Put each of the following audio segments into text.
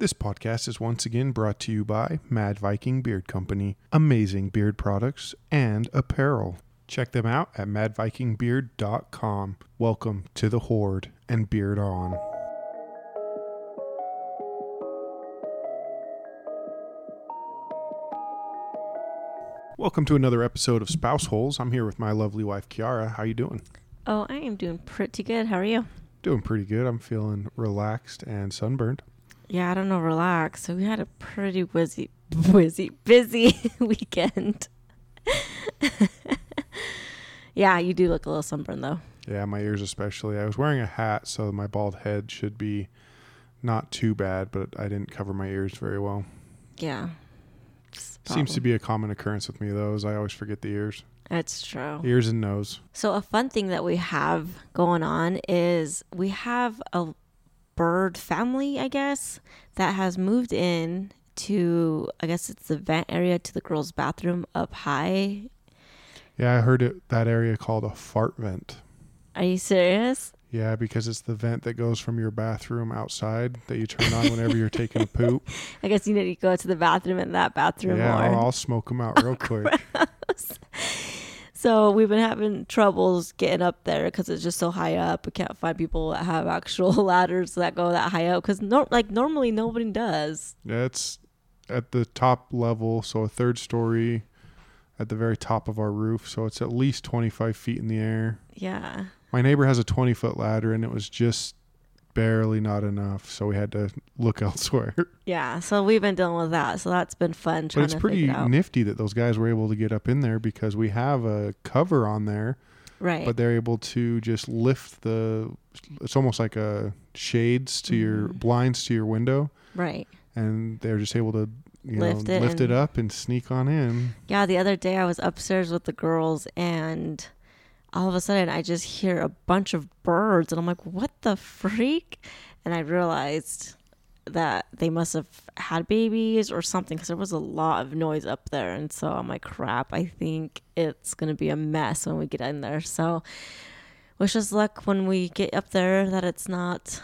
This podcast is once again brought to you by Mad Viking Beard Company. Amazing beard products and apparel. Check them out at madvikingbeard.com. Welcome to the Horde and Beard On. Welcome to another episode of Spouse Holes. I'm here with my lovely wife Kiara. How you doing? Oh, I am doing pretty good. How are you? Doing pretty good. I'm feeling relaxed and sunburned. Yeah, I don't know. Relax. So we had a pretty busy, busy, busy weekend. yeah, you do look a little sunburned though. Yeah, my ears especially. I was wearing a hat, so my bald head should be not too bad, but I didn't cover my ears very well. Yeah. Seems to be a common occurrence with me, though, is I always forget the ears. That's true. Ears and nose. So a fun thing that we have going on is we have a bird family, I guess, that has moved in to I guess it's the vent area to the girls' bathroom up high. Yeah, I heard it that area called a fart vent. Are you serious? Yeah, because it's the vent that goes from your bathroom outside that you turn on whenever you're taking a poop. I guess you need to go to the bathroom in that bathroom yeah. I'll, I'll smoke them out real quick. So we've been having troubles getting up there because it's just so high up. We can't find people that have actual ladders that go that high up because no, like normally nobody does. Yeah, it's at the top level, so a third story at the very top of our roof. So it's at least 25 feet in the air. Yeah. My neighbor has a 20 foot ladder and it was just barely not enough. So we had to look elsewhere. Yeah. So we've been dealing with that. So that's been fun But it's to pretty it nifty that those guys were able to get up in there because we have a cover on there, right. but they're able to just lift the. It's almost like a shades to your Mhm. blinds to your window, right. and they're just able to you Lift know it lift it up and sneak on in. Yeah. The other day I was upstairs with the girls and all of a sudden I just hear a bunch of birds and I'm like, what the freak? And I realized that they must have had babies or something because there was a lot of noise up there. And so I'm like, crap, I think it's going to be a mess when we get in there. So wish us luck when we get up there that it's not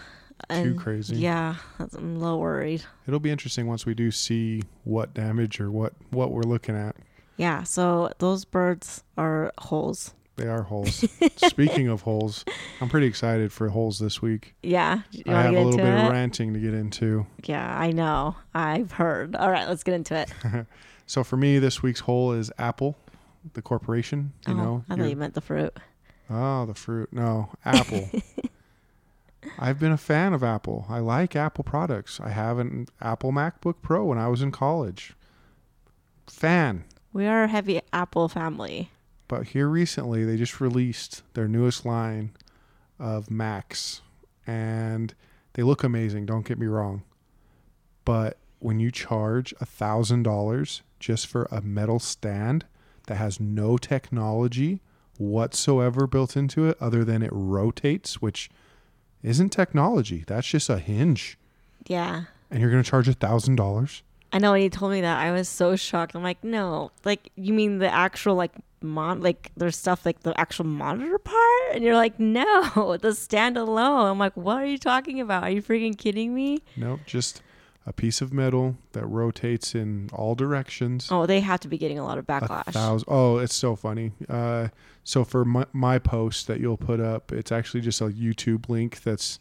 Too crazy. Yeah, I'm a little worried. It'll be interesting once we do see what damage or what what we're looking at. Yeah, so those birds are holes. They are holes. Speaking of holes, I'm pretty excited for holes this week. Yeah, I have a little bit it? of ranting to get into. Yeah, I know. I've heard. All right, let's get into it. So for me, this week's hole is Apple, the corporation. You oh, know, I thought you meant the fruit. oh, the fruit. No, Apple. I've been a fan of Apple. I like Apple products. I have an Apple MacBook Pro when I was in college. Fan. We are a heavy Apple family. But here recently, they just released their newest line of Macs, and they look amazing. Don't get me wrong, but when you charge a thousand dollars just for a metal stand that has no technology whatsoever built into it, other than it rotates, which isn't technology, that's just a hinge, Yeah. and you're going to charge a thousand dollars. I know when he told me that, I was so shocked. I'm like, no, like you mean the actual like mon like there's stuff like the actual monitor part, and you're like, no, the stand alone. I'm like, what are you talking about? Are you freaking kidding me? Nope, just a piece of metal that rotates in all directions. Oh, they have to be getting a lot of backlash. thousand. Oh, it's so funny. Uh, so for my, my post that you'll put up, it's actually just a YouTube link that's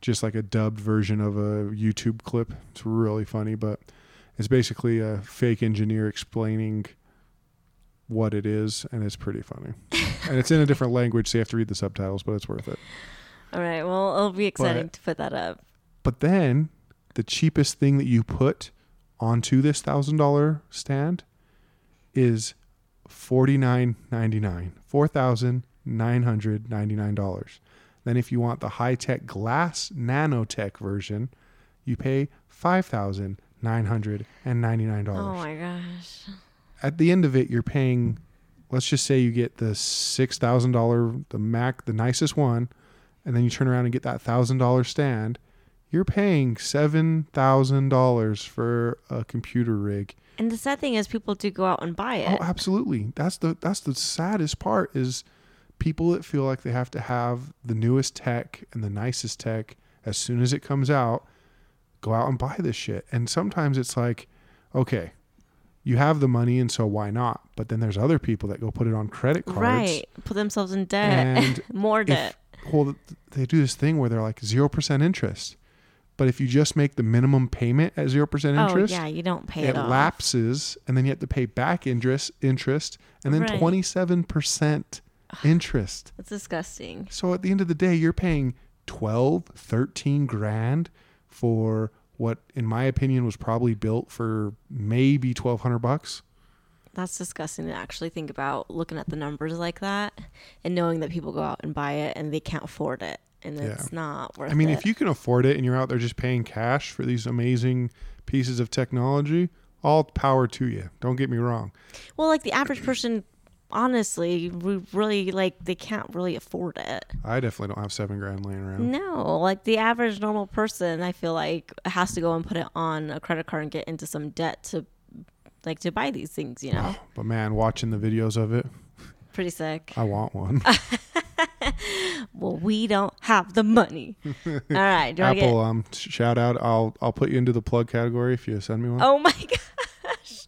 just like a dubbed version of a YouTube clip. It's really funny, but it's basically a fake engineer explaining what it is, and it's pretty funny. and it's in a different language, so you have to read the subtitles, but it's worth it. All right, well, it'll be exciting to put that up. But then the cheapest thing that you put onto this thousand dollar stand is forty nine ninety nine. Four thousand nine hundred ninety nine dollars. Then if you want the high tech glass nanotech version, you pay five thousand nine hundred and ninety nine dollars. Oh my gosh. At the end of it, you're paying let's just say you get the six thousand dollar the Mac, the nicest one, and then you turn around and get that thousand dollar stand, you're paying seven thousand dollars for a computer rig. And the sad thing is, people do go out and buy it. Oh, absolutely. That's the that's the saddest part is people that feel like they have to have the newest tech and the nicest tech as soon as it comes out go out and buy this shit. And sometimes it's like, okay, you have the money and so why not? But then there's other people that go put it on credit cards. Right. Put themselves in debt. And More debt. Well, th- they do this thing where they're like 0% interest. But if you just make the minimum payment at 0% interest oh yeah, you don't pay it it, lapses and then you have to pay back interest interest and then Right. 27% interest. It's disgusting. So at the end of the day, you're paying 12, 13 grand for what in my opinion was probably built for maybe 1200 bucks. That's disgusting to actually think about looking at the numbers like that and knowing that people go out and buy it and they can't afford it and Yeah. it's not worth it. I mean, it. if you can afford it and you're out there just paying cash for these amazing pieces of technology, all power to you. Don't get me wrong. well, like the average person, honestly, we really like they can't really afford it. I definitely don't have 7 grand laying around. No, like the average normal person, I feel like has to go and put it on a credit card and get into some debt to like to buy these things, you know. But man, watching the videos of it, Pretty sick. I want one. Well, we don't have the money. All right, you get Apple, um, shout out. I'll I'll put you into the plug category if you send me one. Oh my gosh.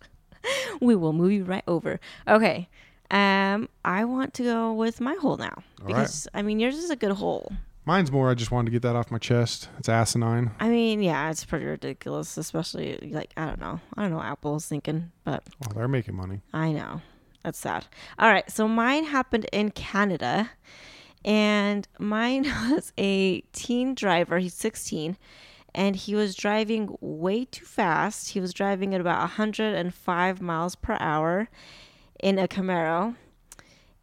We will move you right over. Okay. Um, I want to go with my hole now All because I mean yours is a good hole. Mine's more. I just wanted to get that off my chest. It's asinine. I mean, yeah, it's pretty ridiculous, especially like I don't know, I don't know what Apple's thinking, but Well, they're making money. I know that's sad. All right, so mine happened in Canada, and mine was a teen driver. He's 16, and he was driving way too fast. He was driving at about 105 miles per hour in a Camaro.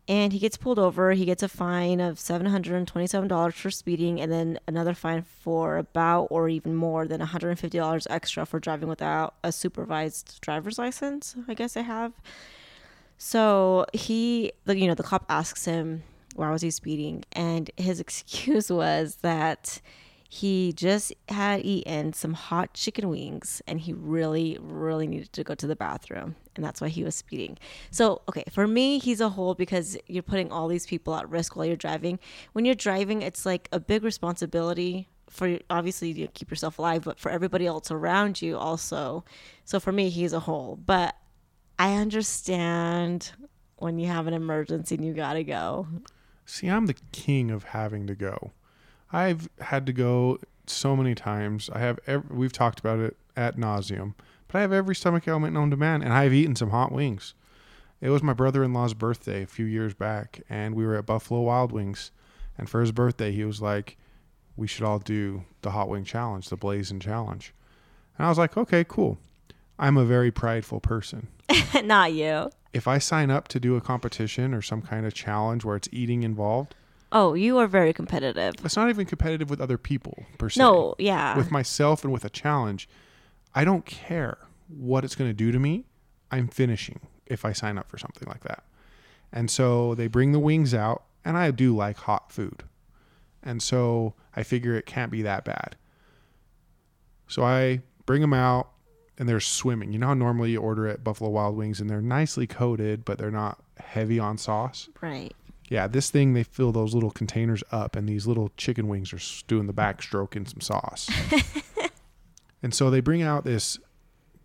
And he gets pulled over. He gets a fine of $727 for speeding, and then another fine for about or even more than $150 extra for driving without a supervised driver's license. I guess I have. So he, you know, the cop asks him why was he speeding, and his excuse was that he just had eaten some hot chicken wings and he really, really needed to go to the bathroom, and that's why he was speeding. So, okay, for me, he's a hole because you're putting all these people at risk while you're driving. When you're driving, it's like a big responsibility for obviously to keep yourself alive, but for everybody else around you also. So for me, he's a hole, but I understand when you have an emergency and you gotta go. See, I'm the king of having to go. I've had to go so many times. I have. Every, we've talked about it at nauseum, but I have every stomach ailment known to man, and I've eaten some hot wings. It was my brother-in-law's birthday a few years back, and we were at Buffalo Wild Wings. And for his birthday, he was like, "We should all do the hot wing challenge, the blazing challenge." And I was like, "Okay, cool." I'm a very prideful person. Not you. If I sign up to do a competition or some kind of challenge where it's eating involved, Oh, you are very competitive. it's not even competitive with other people per se. No, yeah. With myself and with a challenge, I don't care what it's going to do to me. I'm finishing if I sign up for something like that. And so they bring the wings out, and I do like hot food. And so I figure it can't be that bad. So I bring them out, and they're swimming. You know how normally you order at Buffalo Wild Wings and they're nicely coated, but they're not heavy on sauce? right. Yeah, this thing they fill those little containers up, and these little chicken wings are doing the backstroke in some sauce. and so they bring out this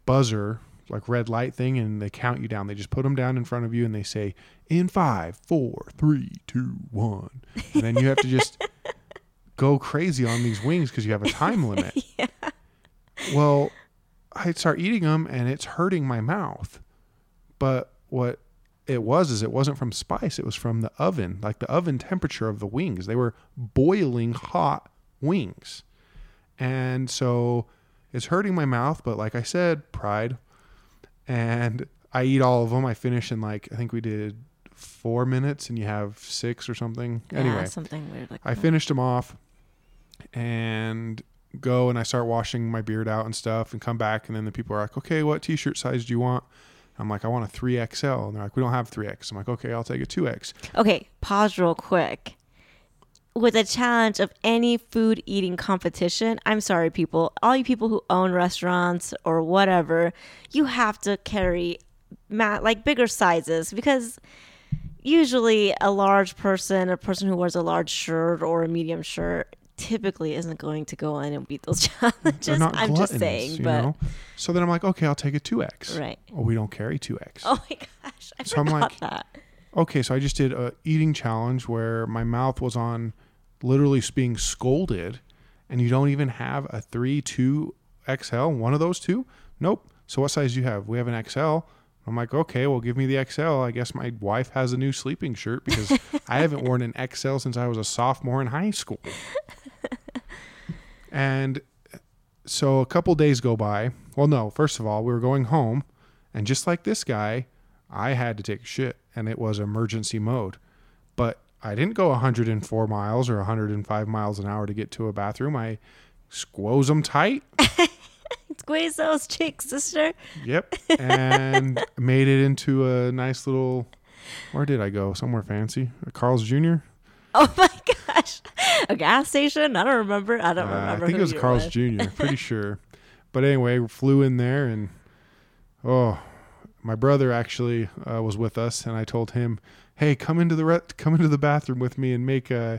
buzzer, like red light thing, and they count you down. They just put them down in front of you, and they say, "In five, four, three, two, one," and then you have to just go crazy on these wings because you have a time limit. Well, I start eating them, and it's hurting my mouth. But what it was is it wasn't from spice it was from the oven like the oven temperature of the wings. They were boiling hot wings. And so it's hurting my mouth but like i said pride. And i eat all of them i finish in like i think we did four minutes and you have six or something. Yeah, anyway something weird like I that. finished them off and go and I start washing my beard out and stuff and come back. And then the people are like, okay, what t-shirt size do you want? I'm like, I want a 3XL. And they're like, we don't have 3X. I'm like, okay, I'll take a 2X. Okay, pause real quick. With a challenge of any food eating competition, I'm sorry, people, all you people who own restaurants or whatever, you have to carry ma- like bigger sizes because usually a large person, a person who wears a large shirt or a medium shirt, typically isn't going to go in and beat those challenges. They're not I'm just saying, but know. So then I'm like, okay, I'll take a two X. right. Oh, we don't carry two X. Oh my gosh, I So I'm forgot like- that. Okay, so I just did a eating challenge where my mouth was on literally being scolded, and you don't even have a three, two XL, one of those two. Nope. So what size do you have? We have an XL. I'm like, okay, well, give me the XL. I guess my wife has a new sleeping shirt because I haven't worn an XL since I was a sophomore in high school. And so a couple days go by. Well, no, first of all, we were going home, and just like this guy, I had to take a shit, and it was emergency mode. But I didn't go 104 miles or 105 miles an hour to get to a bathroom. I squoze them tight. Squeeze those cheeks, sister. Yep. And made it into a nice little. Where did I go? Somewhere fancy. Carl's Jr. Oh my gosh, a gas station? I don't remember. I don't Uh, I remember. think it was Carl's. Jr. Pretty sure. But anyway, flew in there, and oh, my brother actually uh, was with us, and I told him, "Hey, come into the re- come into the bathroom with me and make uh,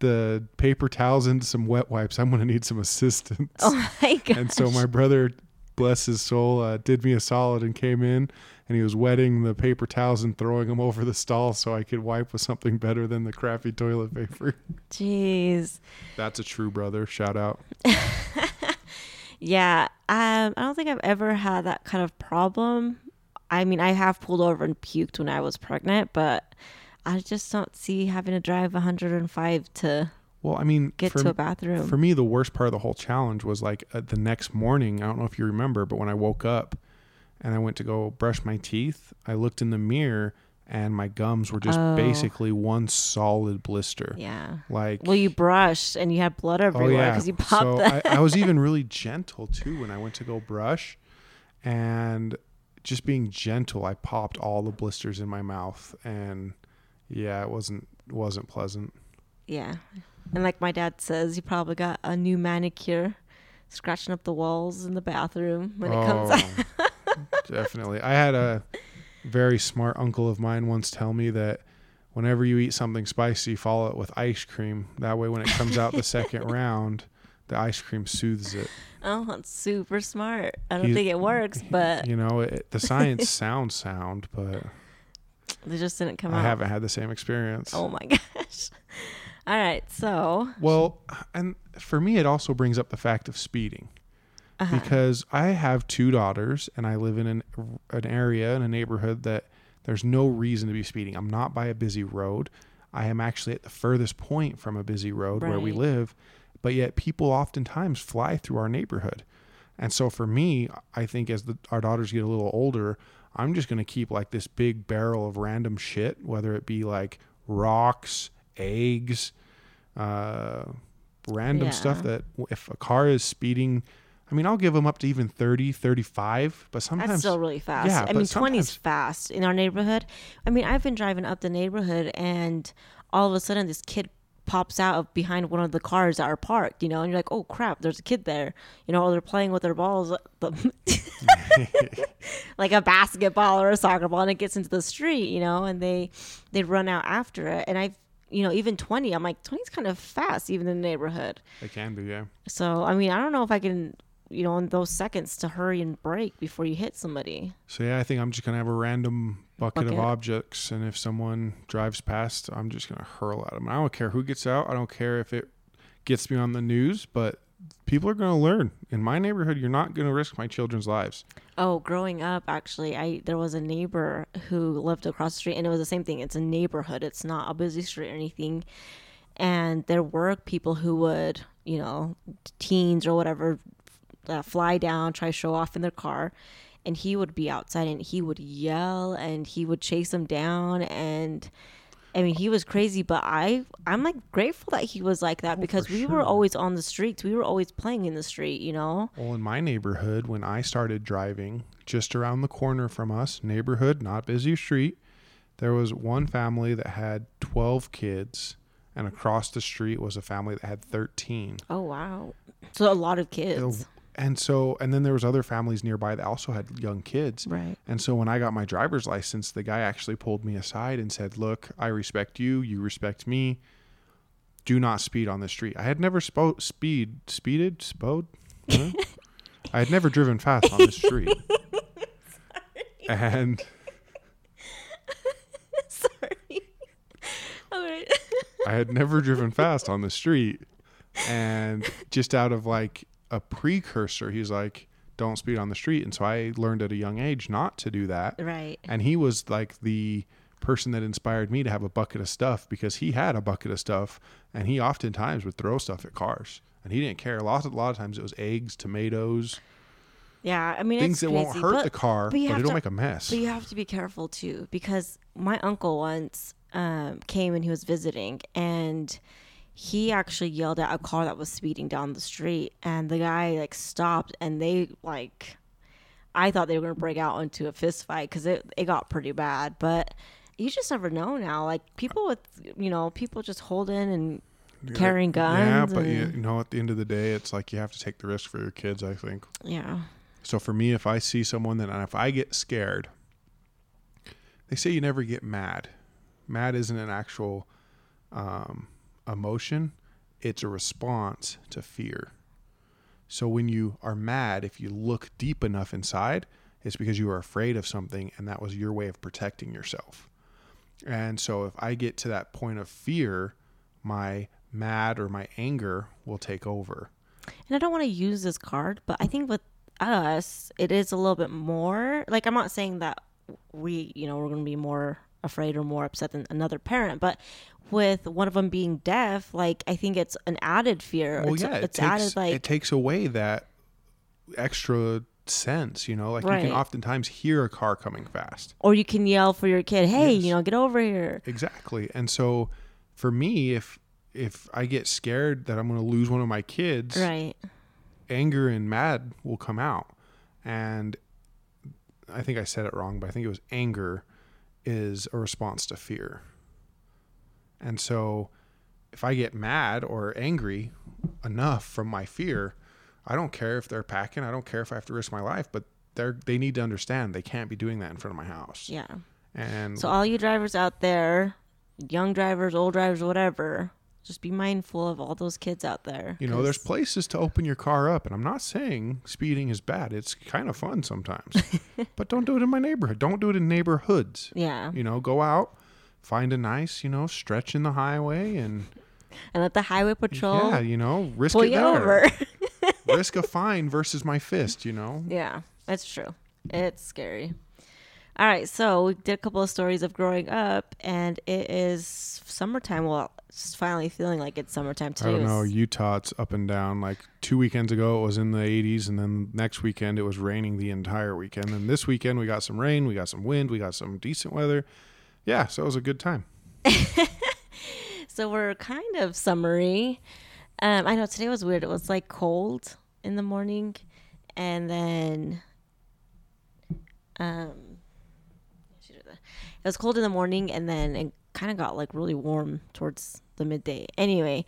the paper towels into some wet wipes. I'm going to need some assistance." Oh my gosh. and so my brother, bless his soul, uh, did me a solid and came in, and he was wetting the paper towels and throwing them over the stall so I could wipe with something better than the crappy toilet paper. Jeez. That's a true brother. Shout out. Yeah. Um, I don't think I've ever had that kind of problem. I mean, I have pulled over and puked when I was pregnant, but I just don't see having to drive 105 to Well, I mean, get for, to a bathroom. for me, the worst part of the whole challenge was like uh, the next morning. I don't know if you remember, but when I woke up and I went to go brush my teeth, I looked in the mirror and my gums were just Oh. basically one solid blister. yeah. Like, Well, you brushed and you had blood oh everywhere yeah, because you popped so. I, I was even really gentle too when I went to go brush, and just being gentle, I popped all the blisters in my mouth, and yeah, it wasn't wasn't pleasant. yeah. And like my dad says, you probably got a new manicure scratching up the walls in the bathroom when it comes oh, out. Oh, definitely. I had a very smart uncle of mine once tell me that whenever you eat something spicy, follow it with ice cream. That way, when it comes out the second round, the ice cream soothes it. Oh, that's super smart. I don't He's- think it works, but You know, it, the science sounds sound, but they just didn't come I out. I haven't had the same experience. Oh my gosh. All right, so Well, and for me, it also brings up the fact of speeding uh because I have two daughters and I live in an, an area in a neighborhood that there's no reason to be speeding. I'm not by a busy road. I am actually at the furthest point from a busy road where we live, but yet people oftentimes fly through our neighborhood. And so for me, I think as the, our daughters get a little older, I'm just going to keep like this big barrel of random shit, whether it be like rocks, eggs, uh, random stuff that if a car is speeding, I mean, I'll give them up to even 30, 35, but sometimes that's still really fast. yeah, I mean, 20 is fast in our neighborhood. I mean, I've been driving up the neighborhood and all of a sudden this kid pops out of behind one of the cars that are parked, you know, and you're like, oh crap, there's a kid there, you know, or they're playing with their balls, like a basketball or a soccer ball, and it gets into the street, you know, and they they run out after it. And I've, you know, even 20, I'm like, 20 is kind of fast, even in the neighborhood. It can be, yeah. So, I mean, I don't know if I can, you know, in those seconds to hurry and brake before you hit somebody. So yeah, I think I'm just gonna have a random bucket, of objects, and if someone drives past, I'm just gonna hurl at them. I don't care who gets out. I don't care if it gets me on the news, but people are gonna learn. In my neighborhood, you're not gonna risk my children's lives. Oh, growing up, actually, I there was a neighbor who lived across the street, and it was the same thing. It's a neighborhood; it's not a busy street or anything. And there were people who would, you know, teens or whatever, uh, fly down, try show off in their car, and he would be outside and he would yell and he would chase them down and. I mean, he was crazy, but I I'm like grateful that he was like that oh, because we sure. were always on the streets. We were always playing in the street, you know. Well, in my neighborhood, when I started driving, just around the corner from us, neighborhood, not busy street, there was one family that had 12 kids, and across the street was a family that had 13. Oh wow! So a lot of kids, And so, and then there was other families nearby that also had young kids. right? And so when I got my driver's license, the guy actually pulled me aside and said, "Look, I respect you. You respect me. do not speed on the street. I had never spo- speed speeded spode. Huh? I had never driven fast on the street, and Sorry. All right. I had never driven fast on the street. And just out of like a precursor, he's like, don't speed on the street. And so I learned at a young age not to do that. right. And he was like the person that inspired me to have a bucket of stuff because he had a bucket of stuff and he oftentimes would throw stuff at cars. And he didn't care. A lot, a lot of times it was eggs, tomatoes, Yeah. I mean, things that won't hurt but, the car, but but, it'll to- make a mess. But you have to be careful too, because my uncle once um, came and he was visiting, and he actually yelled at a car that was speeding down the street, and the guy like stopped, and they like, I thought they were gonna break out into a fist fight because it it got pretty bad, but. You just never know now. Like people with, you know, people just holding and carrying guns. Yeah, but you, and- you know, at the end of the day, it's like you have to take the risk for your kids, I think. yeah. So for me, if I see someone that, and if I get scared, they say you never get mad. Mad isn't an actual um, emotion; it's a response to fear. So when you are mad, if you look deep enough inside, it's because you are afraid of something, and that was your way of protecting yourself. And so if I get to that point of fear, my mad or my anger will take over. And I don't want to use this card, but I think with us, it is a little bit more like I'm not saying that we, you know, we're going to be more afraid or more upset than another parent, but with one of them being deaf, like I think it's an added fear. Well, it's, yeah, it it's takes added like it takes away that extra sense. You know, like you can oftentimes hear a car coming fast. or you can yell for your kid, "Hey, Yes. you know, get over here." Exactly, and so for me, if if I get scared that I'm going to lose one of my kids, Right. anger and mad will come out, and I think I said it wrong, but I think it was anger is a response to fear. And so if I get mad or angry enough from my fear, I don't care if they're packing, I don't care if I have to risk my life, but they're they need to understand they can't be doing that in front of my house. Yeah. And So all you drivers out there, young drivers, old drivers, whatever, just be mindful of all those kids out there. you know, there's places to open your car up, and I'm not saying speeding is bad. It's kind of fun sometimes, but don't do it in my neighborhood. Don't do it in neighborhoods. yeah, You know, go out, find a nice, you know, stretch in the highway, and and let the highway patrol yeah, you know, risk pull it you over. risk a fine versus my fist. You know, Yeah, that's true. It's scary. All right, so we did a couple of stories of growing up, and it is summertime. Well, it's finally feeling like it's summertime today. I don't know. Utah, it's up and down. Like two weekends ago, it was in the 80s, and then next weekend it was raining the entire weekend. And this weekend we got some rain, we got some wind, we got some decent weather. Yeah, so it was a good time. So we're kind of summery. Um, I know today was weird. It was like cold in the morning, and then um, was cold in the morning, and then it kind of got like really warm towards the midday. Anyway,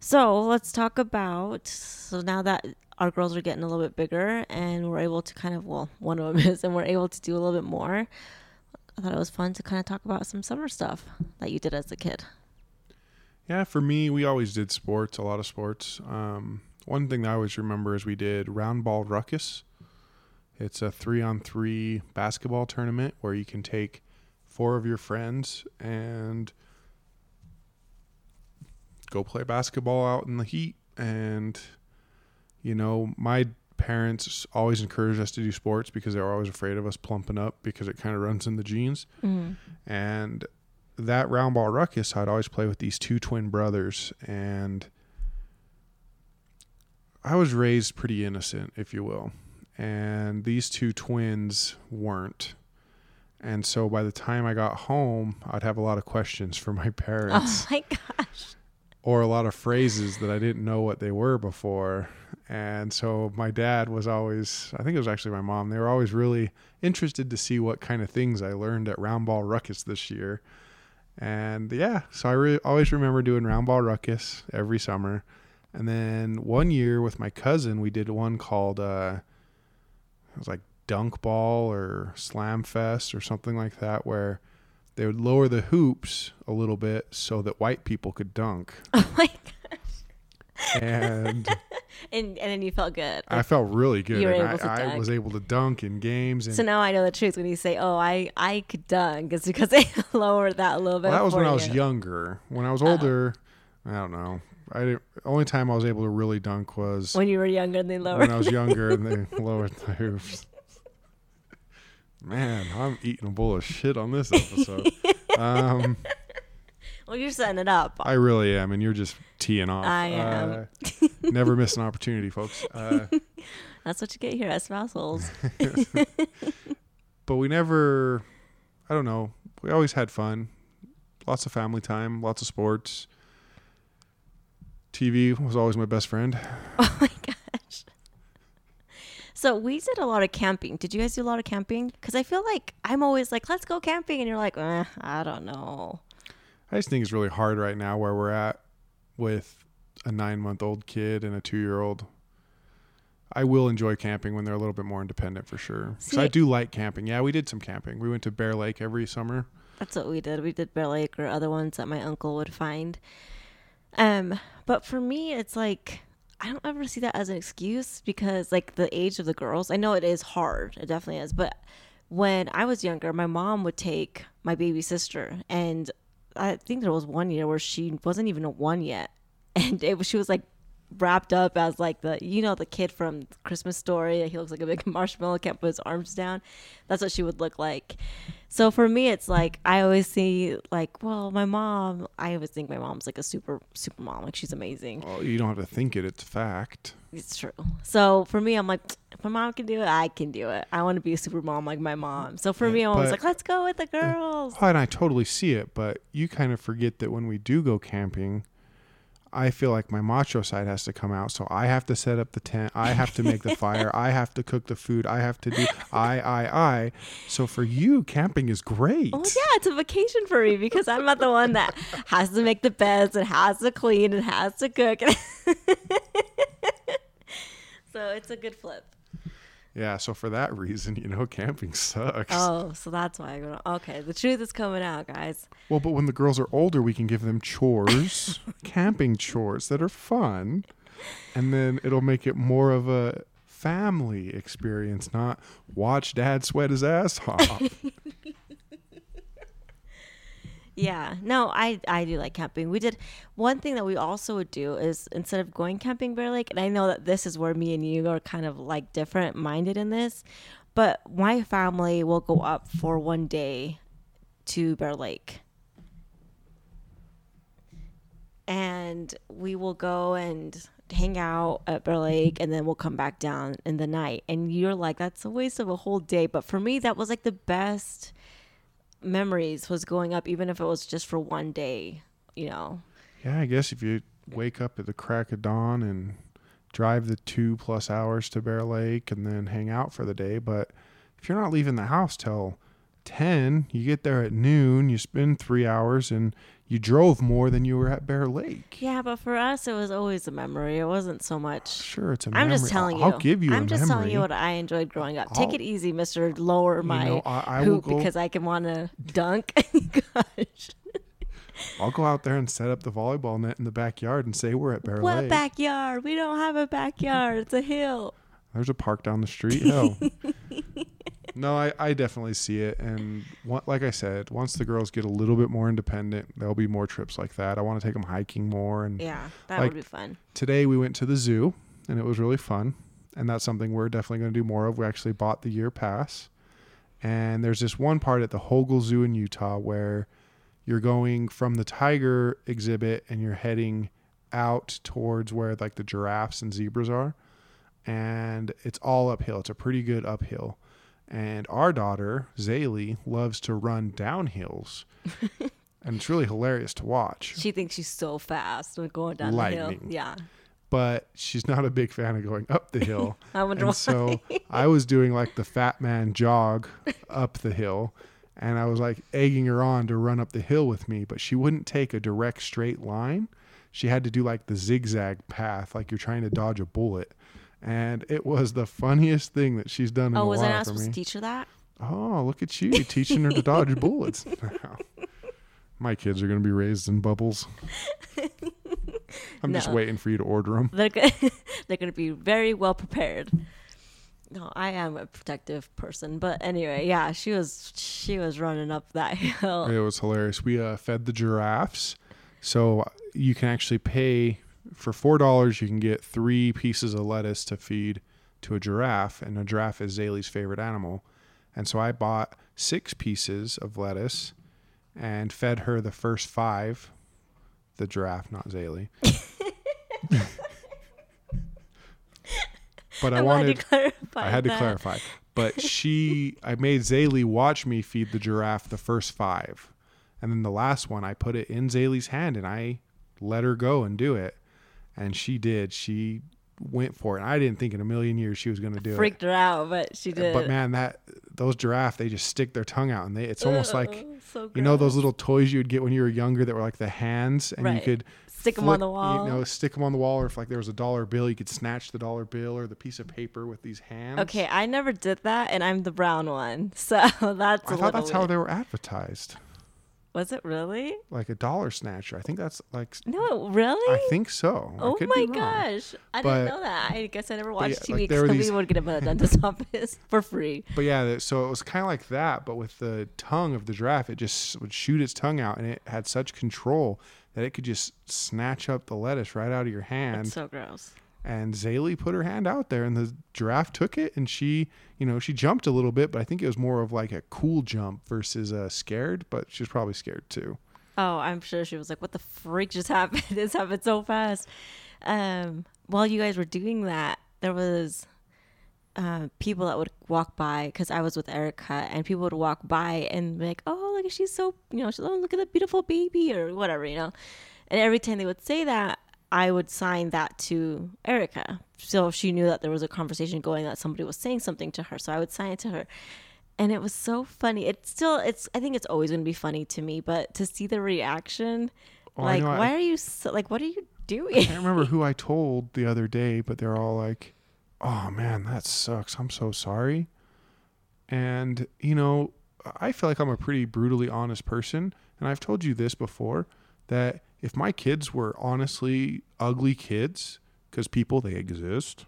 so let's talk about. So now that our girls are getting a little bit bigger, and we're able to kind of well, one of them is, and we're able to do a little bit more. I thought it was fun to kind of talk about some summer stuff that you did as a kid. Yeah, for me, we always did sports, a lot of sports. Um, one thing that I always remember is we did round ball ruckus. It's a three on three basketball tournament where you can take four of your friends and go play basketball out in the heat. And, you know, my parents always encouraged us to do sports because they were always afraid of us plumping up because it kind of runs in the genes. Mm-hmm. And that round ball ruckus, I'd always play with these two twin brothers, and I was raised pretty innocent, if you will. And these two twins weren't. And so by the time I got home, I'd have a lot of questions for my parents Oh my gosh. or a lot of phrases that I didn't know what they were before. And so my dad was always, I think it was actually my mom, they were always really interested to see what kind of things I learned at Round Ball Ruckus this year. And yeah, so I re- always remember doing Round Ball Ruckus every summer. And then one year with my cousin, we did one called, uh, it was like Dunk Ball or Slam Fest or something like that, where they would lower the hoops a little bit so that white people could dunk. Oh my gosh. and and and then you felt good. I felt really good. You were able to I, I was able to dunk in games. And so now I know the truth when you say, "Oh, I I could dunk," it's because they lowered that a little bit. well, that was when for I was younger. When I was Oh. older, I don't know. I didn't, only time I was able to really dunk was When you were younger, and they lowered. when I was younger and they lowered the hoops. Man, I'm eating a bowl of shit on this episode. um, well, you're setting it up. I really am, and you're just teeing off. I am. Uh, never miss an opportunity, folks. Uh, That's what you get here at Spousals. but we never, I don't know. We always had fun. Lots of family time, lots of sports. TV was always my best friend. oh my gosh. So we did a lot of camping. Did you guys do a lot of camping? Because I feel like I'm always like, "Let's go camping," and you're like, eh, "I don't know." I just think it's really hard right now where we're at with a nine month old kid and a two year old. I will enjoy camping when they're a little bit more independent for sure. 'Cause See- I do like camping. Yeah, we did some camping. We went to Bear Lake every summer. That's what we did. We did Bear Lake or other ones that my uncle would find. Um, but for me, it's like I don't ever see that as an excuse because like the age of the girls. I know it is hard. It definitely is. But when I was younger, my mom would take my baby sister, and I think there was one year where she wasn't even a one yet, and it was she was like wrapped up as like the you know the kid from Christmas Story. He looks like a big marshmallow, can't put his arms down. That's what she would look like. So for me, it's like I always see like, well, my mom. I always think my mom's like a super super mom. Like she's amazing. Well, you don't have to think it, it's fact. It's true. So for me, I'm like, if my mom can do it, I can do it. I want to be a super mom like my mom. So for me, I'm always like, let's go with the girls. Oh, and I totally see it, but you kind of forget that when we do go camping, I feel like my macho side has to come out. So I have to set up the tent. I have to make the fire. I have to cook the food. I have to do I, I, I. So for you, camping is great. Oh yeah, it's a vacation for me because I'm not the one that has to make the beds and has to clean and has to cook. so it's a good flip. Yeah, so for that reason, you know, camping sucks. Oh, so that's why I go. Okay, the truth is coming out, guys. Well, but when the girls are older, we can give them chores, camping chores that are fun, and then it'll make it more of a family experience, not watch dad sweat his ass off. Yeah, no, I I do like camping. We did one thing that we also would do is instead of going camping Bear Lake, and I know that this is where me and you are kind of like different minded in this, but my family will go up for one day to Bear Lake. And we will go and hang out at Bear Lake and then we'll come back down in the night. And you're like, that's a waste of a whole day. But for me, that was like the best memories was going up, even if it was just for one day, you know. yeah, I guess if you wake up at the crack of dawn and drive the two plus hours to Bear Lake and then hang out for the day, but if you're not leaving the house till 10, you get there at noon, you spend three hours, and you drove more than you were at Bear Lake. Yeah, but for us, it was always a memory. It wasn't so much. Sure, it's a I'm just telling you. I'll give you I'm just memory. telling you what I enjoyed growing up. Take I'll- it easy, Mister. Lower my know, I- I hoop go- because I can want to dunk. Oh gosh, I'll go out there and set up the volleyball net in the backyard and say we're at Bear what Lake. What backyard? We don't have a backyard. It's a hill. There's a park down the street. Hell. no, I, I definitely see it. And what, like I said, once the girls get a little bit more independent, there'll be more trips like that. I want to take them hiking more. And Yeah, that Like- would be fun. today we went to the zoo and it was really fun. And that's something we're definitely going to do more of. We actually bought the year pass. And there's this one part at the Hogle Zoo in Utah where you're going from the tiger exhibit and you're heading out towards where like the giraffes and zebras are. And it's all uphill. It's a pretty good uphill. And our daughter, Zaylee, loves to run downhills. and it's really hilarious to watch. She thinks she's so fast when going down the hill. Yeah, But she's not a big fan of going up the hill. I wonder why. So I was doing like the fat man jog up the hill. And I was like egging her on to run up the hill with me, but she wouldn't take a direct straight line. She had to do like the zigzag path, like you're trying to dodge a bullet. And it was the funniest thing that she's done in oh, a was I while not for supposed me. to teach her that? Oh, look at you teaching her to dodge bullets. My kids are going to be raised in bubbles. I'm just waiting for you to order them. They're go- they're going to be very well prepared. No, I am a protective person, but anyway, yeah, she was she was running up that hill. It was hilarious. We uh, fed the giraffes, so you can actually pay for four dollars. You can get three pieces of lettuce to feed to a giraffe, and a giraffe is Zaylee's favorite animal. And so I bought six pieces of lettuce and fed her the first five. The giraffe, not Zaylee. but I I'm wanted I had to clarify. But she, I made Zaylee watch me feed the giraffe the first five. And then the last one, I put it in Zaylee's hand and I let her go and do it. And she did. She went for it. And I didn't think in a million years she was going to do it. Freaked her out, but she did. But man, that those giraffe, they just stick their tongue out and they, it's almost like, so you know, those little toys you would get when you were younger that were like the hands and you could stick them on the wall. You know, stick them on the wall, or if like there was a dollar bill, you could snatch the dollar bill or the piece of paper with these hands. Okay, I never did that, and I'm the brown one, so that's. a I thought that's how they were advertised, Was it really? like a dollar snatcher. I think that's like. No, really. I think so. Oh my gosh, I But- didn't know that. I guess I never watched yeah, TV like, because we these- would get them at a dentist's office for free. But yeah, so it was kind of like that, but with the tongue of the giraffe, it just would shoot its tongue out, and it had such control that it could just snatch up the lettuce right out of your hand. That's so gross. And Zaylee put her hand out there, and the giraffe took it, and she, you know, she jumped a little bit, but I think it was more of like a cool jump versus uh, scared, but she was probably scared too. Oh, I'm sure she was like, "What the freak just happened? this happened so fast." Um, while you guys were doing that, there was uh, people that would walk by because I was with Erica, and people would walk by and be like, "Oh, look, she's so you know, she's, oh, look at the beautiful baby," or whatever, you know. And every time they would say that, I would sign that to Erica, so she knew that there was a conversation going, that somebody was saying something to her. So I would sign it to her, and it was so funny. It's still, it's, I think it's always going to be funny to me, but to see the reaction, Oh, like, know, I- why are you so, like, what are you doing? I can't remember who I told the other day, but they're all like, "Oh man, that sucks. I'm so sorry." And you know, I feel like I'm a pretty brutally honest person, and I've told you this before that if my kids were honestly ugly kids, because people they exist,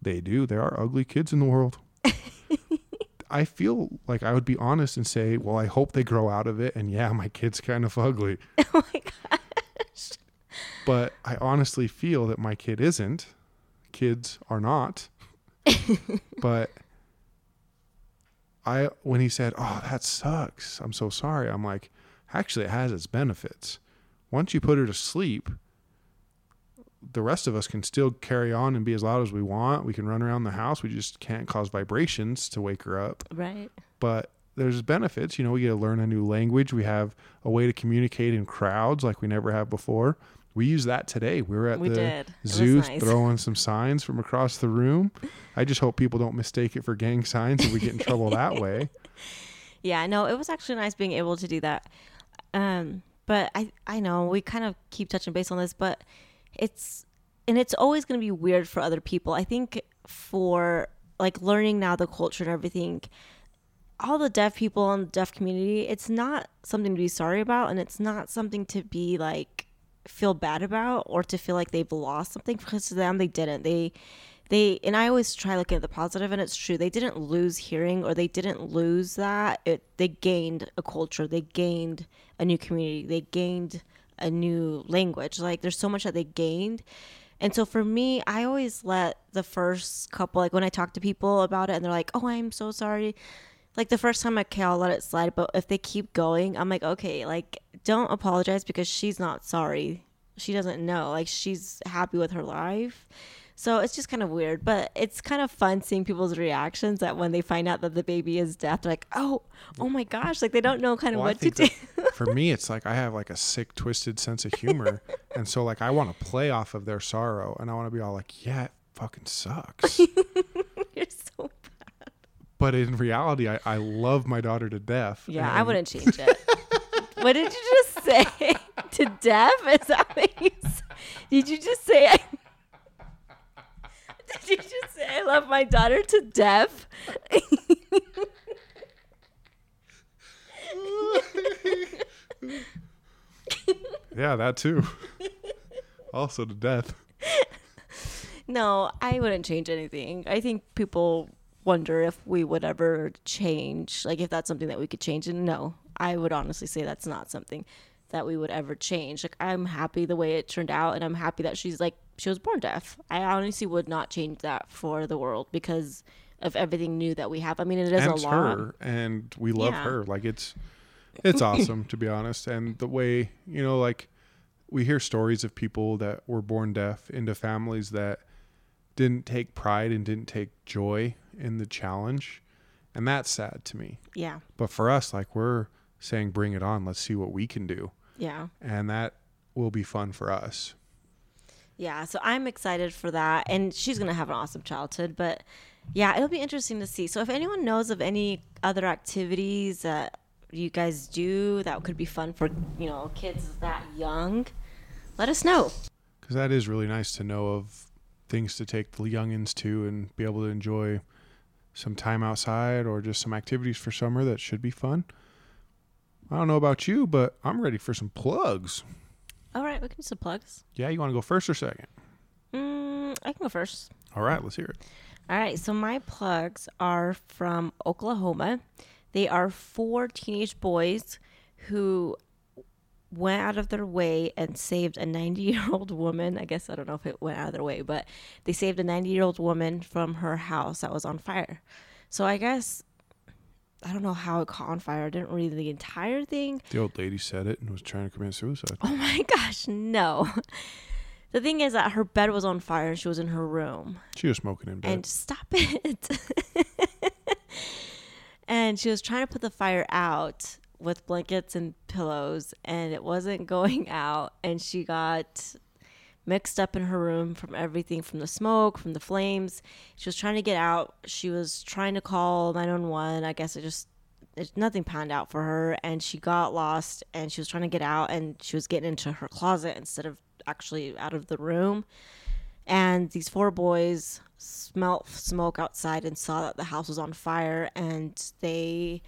they do. There are ugly kids in the world. I feel like I would be honest and say, "Well, I hope they grow out of it." And yeah, my kid's kind of ugly. oh my gosh. but I honestly feel that my kid isn't. Kids are not. but I when he said, "Oh, that sucks. I'm so sorry." I'm like, "Actually, it has its benefits. Once you put her to sleep, the rest of us can still carry on and be as loud as we want. We can run around the house. We just can't cause vibrations to wake her up." Right. but there's benefits. You know, we get to learn a new language. We have a way to communicate in crowds like we never have before. We use that today. We were at We the did. Zoo nice. throwing some signs from across the room. I just hope people don't mistake it for gang signs and we get in trouble that way. Yeah, no, it was actually nice being able to do that. Um, but I I know we kind of keep touching base on this, but it's and it's always going to be weird for other people. I think for like learning now the culture and everything, all the deaf people in the deaf community, it's not something to be sorry about, and it's not something to be like feel bad about or to feel like they've lost something because to them they didn't. They they and I always try looking at the positive and it's true. They didn't lose hearing or they didn't lose that. It they gained a culture. They gained a new community. They gained a new language. Like there's so much that they gained. And so for me, I always let the first couple like when I talk to people about it and they're like, "Oh, I'm so sorry." Like the first time, okay, I'll let it slide. But if they keep going, I'm like, okay, like don't apologize because she's not sorry. She doesn't know. Like she's happy with her life. So it's just kind of weird, but it's kind of fun seeing people's reactions that when they find out that the baby is deaf, they're like, "Oh, oh my gosh!" Like they don't know kind of Well, what to do. for me, it's like I have like a sick, twisted sense of humor. and so, like, I want to play off of their sorrow and I want to be all like, yeah, it fucking sucks. You're so bad. but in reality, I, I love my daughter to death. yeah. I wouldn't change it. what did you just say? to deaf? Is that what you? Did you just say? I, Did you just say I love my daughter to death? yeah, that too. also to death. No, I wouldn't change anything. I think people wonder if we would ever change, like if that's something that we could change. And no, I would honestly say that's not something that we would ever change. Like I'm happy the way it turned out and I'm happy that she's like she was born deaf. I honestly would not change that for the world because of everything new that we have. I mean, it is and a lot. her, and we love Yeah. her. Like it's it's awesome to be honest. And the way you know, like we hear stories of people that were born deaf into families that didn't take pride and didn't take joy in the challenge, and that's sad to me. Yeah, But for us, like we're saying, bring it on. Let's see what we can do, yeah, and that will be fun for us. Yeah. So I'm excited for that, and she's gonna have an awesome childhood. But yeah, it'll be interesting to see. So if anyone knows of any other activities that you guys do that could be fun for you know kids that young, let us know. because that is really nice to know of things to take the youngins to and be able to enjoy some time outside or just some activities for summer that should be fun. I don't know about you, but I'm ready for some plugs. All right, we can do some plugs. Yeah, you want to go first or second? Mm, I can go first. All right, let's hear it. All right, so my plugs are from Oklahoma. They are four teenage boys who went out of their way and saved a 90 year old woman. I guess I don't know if it went out of their way, but they saved a 90 year old woman from her house that was on fire. So I guess I don't know how it caught on fire. I didn't read the entire thing. The old lady said it and was trying to commit suicide. Oh my gosh, no. The thing is that her bed was on fire and she was in her room. She was smoking in bed. and stop it. and she was trying to put the fire out with blankets and pillows, and it wasn't going out. And she got mixed up in her room from everything from the smoke, from the flames. She was trying to get out. She was trying to call 911. I guess it just. It, nothing panned out for her and she got lost and she was trying to get out and she was getting into her closet instead of actually out of the room and these four boys smelt smoke outside and saw that the house was on fire and they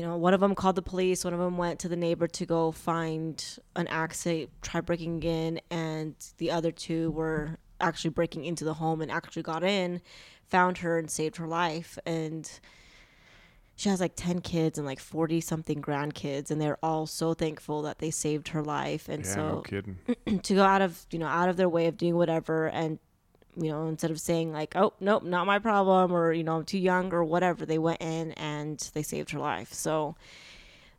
you know one of them called the police one of them went to the neighbor to go find an axe try breaking in and the other two were actually breaking into the home and actually got in found her and saved her life and she has like 10 kids and like 40 something grandkids and they're all so thankful that they saved her life and yeah, so no kidding. to go out of you know out of their way of doing whatever and you know instead of saying like oh nope not my problem or you know i'm too young or whatever they went in and they saved her life so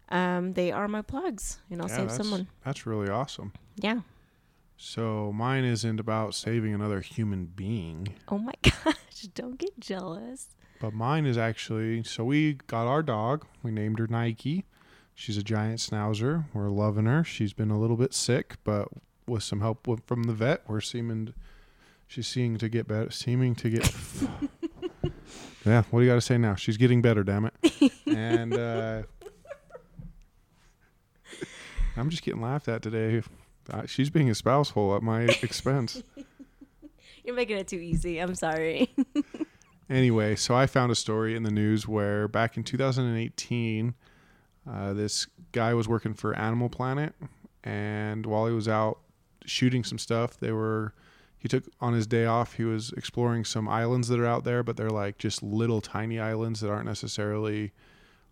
um they are my plugs you know Yeah, save that's, someone that's really awesome. yeah So mine isn't about saving another human being. oh my gosh don't get jealous But mine is actually so we got our dog. We named her Nike. She's a giant schnauzer. We're loving her. She's been a little bit sick, but with some help from the vet, we're seeming she's seeming to get better. Seeming to get. yeah, what do you got to say now? She's getting better. Damn it! And uh, I'm just getting laughed at today. Uh, She's being a spouse hole at my expense. you're making it too easy i'm sorry Anyway, so I found a story in the news where back in 2018, uh, this guy was working for Animal Planet, and while he was out shooting some stuff, they were he took on his day off. He was exploring some islands that are out there, but they're like just little tiny islands that aren't necessarily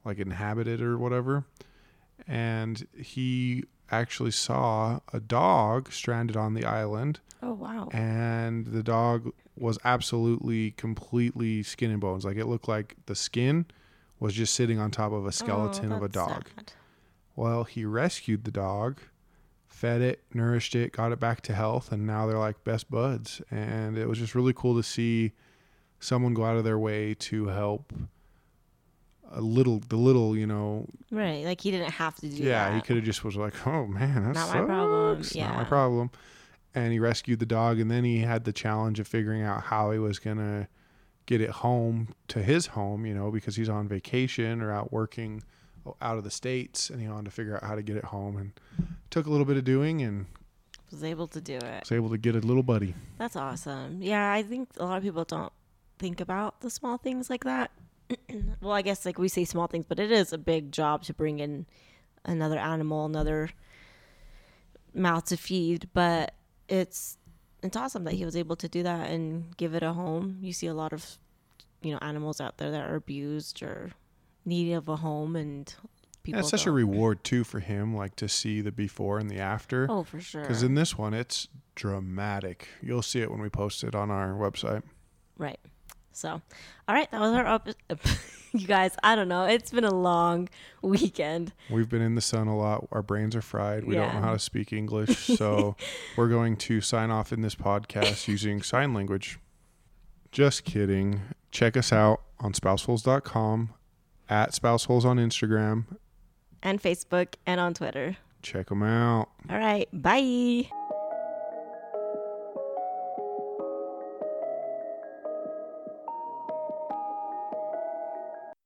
like inhabited or whatever. And he actually saw a dog stranded on the island oh wow and the dog was absolutely completely skin and bones like it looked like the skin was just sitting on top of a oh, skeleton Oh, of a dog sad. well he rescued the dog fed it nourished it got it back to health and now they're like best buds and it was just really cool to see someone go out of their way to help a little the little you know right like he didn't have to do that. yeah, that he could have just was like, "Oh man, that's Not my sucks. problem." Not my problem." And he rescued the dog, and then he had the challenge of figuring out how he was gonna get it home to his home. You know, because he's on vacation or out working out of the states, and he wanted to figure out how to get it home. And took a little bit of doing, and was able to do it was able to get a little buddy. That's awesome. Yeah, I think a lot of people don't think about the small things like that. well, I guess like we say small things, but it is a big job to bring in another animal, another mouth to feed, but it's it's awesome that he was able to do that and give it a home. You see a lot of you know animals out there that are abused or needy of a home, and people. Yeah, such a reward too for him, like to see the before and the after. oh for sure. Because in this one, it's dramatic. You'll see it when we post it on our website. Right. So, all right, that was our up. you guys, I don't know. It's been a long weekend. We've been in the sun a lot. Our brains are fried. We don't know how to speak English. So we're going to sign off in this podcast using sign language. Just kidding. Check us out on spousefuls.com, at spousefuls on Instagram. And Facebook and on Twitter. Check them out. All right. Bye.